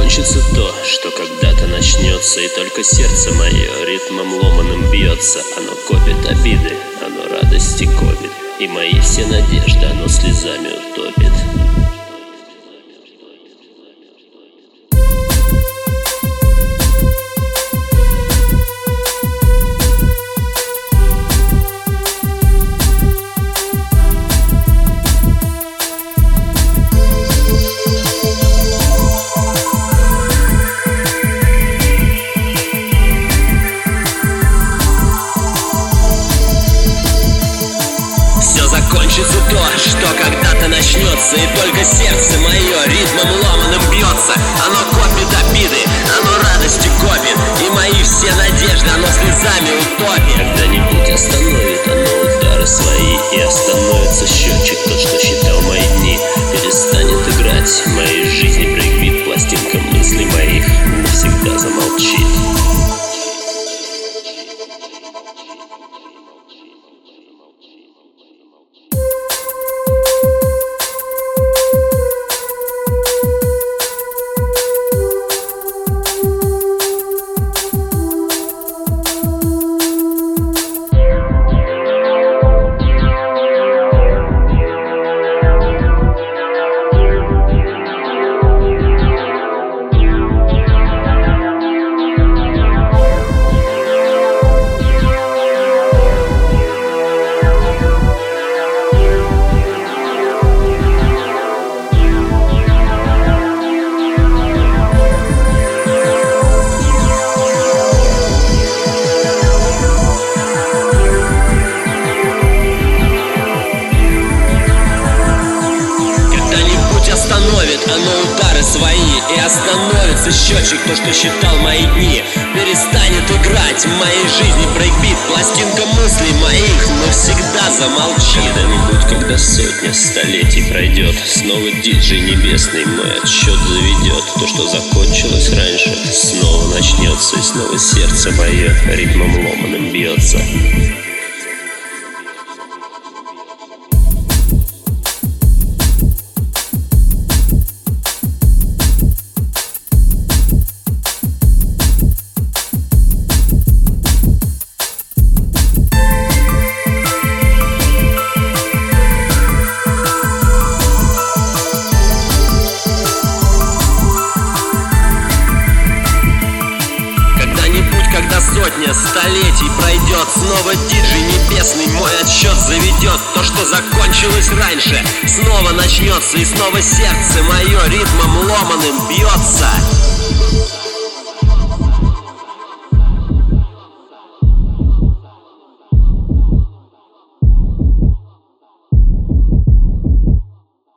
закончится то, что когда-то начнется И только сердце мое ритмом ломаным бьется. Оно копит обиды, оно радости копит И мои все надежды оно слезами утопит Закончится то, что когда-то начнется И только сердце мое ритмом ломаным бьется. Оно копит обиды, оно радости копит И мои все надежды оно слезами утопит. Когда-нибудь остановит оно удары свои И остановится удары свои И остановится счетчик, то, что считал мои дни Перестанет играть в моей жизни брейкбит Пластинка мыслей моих навсегда замолчит Когда-нибудь, когда сотня столетий пройдет Снова диджей небесный мой отсчет заведет То, что закончилось раньше, снова начнется И снова сердце мое ритмом ломаным бьется сотня столетий пройдет Снова диджей небесный мой отсчет заведет. То, что закончилось раньше, снова начнется И снова сердце мое ритмом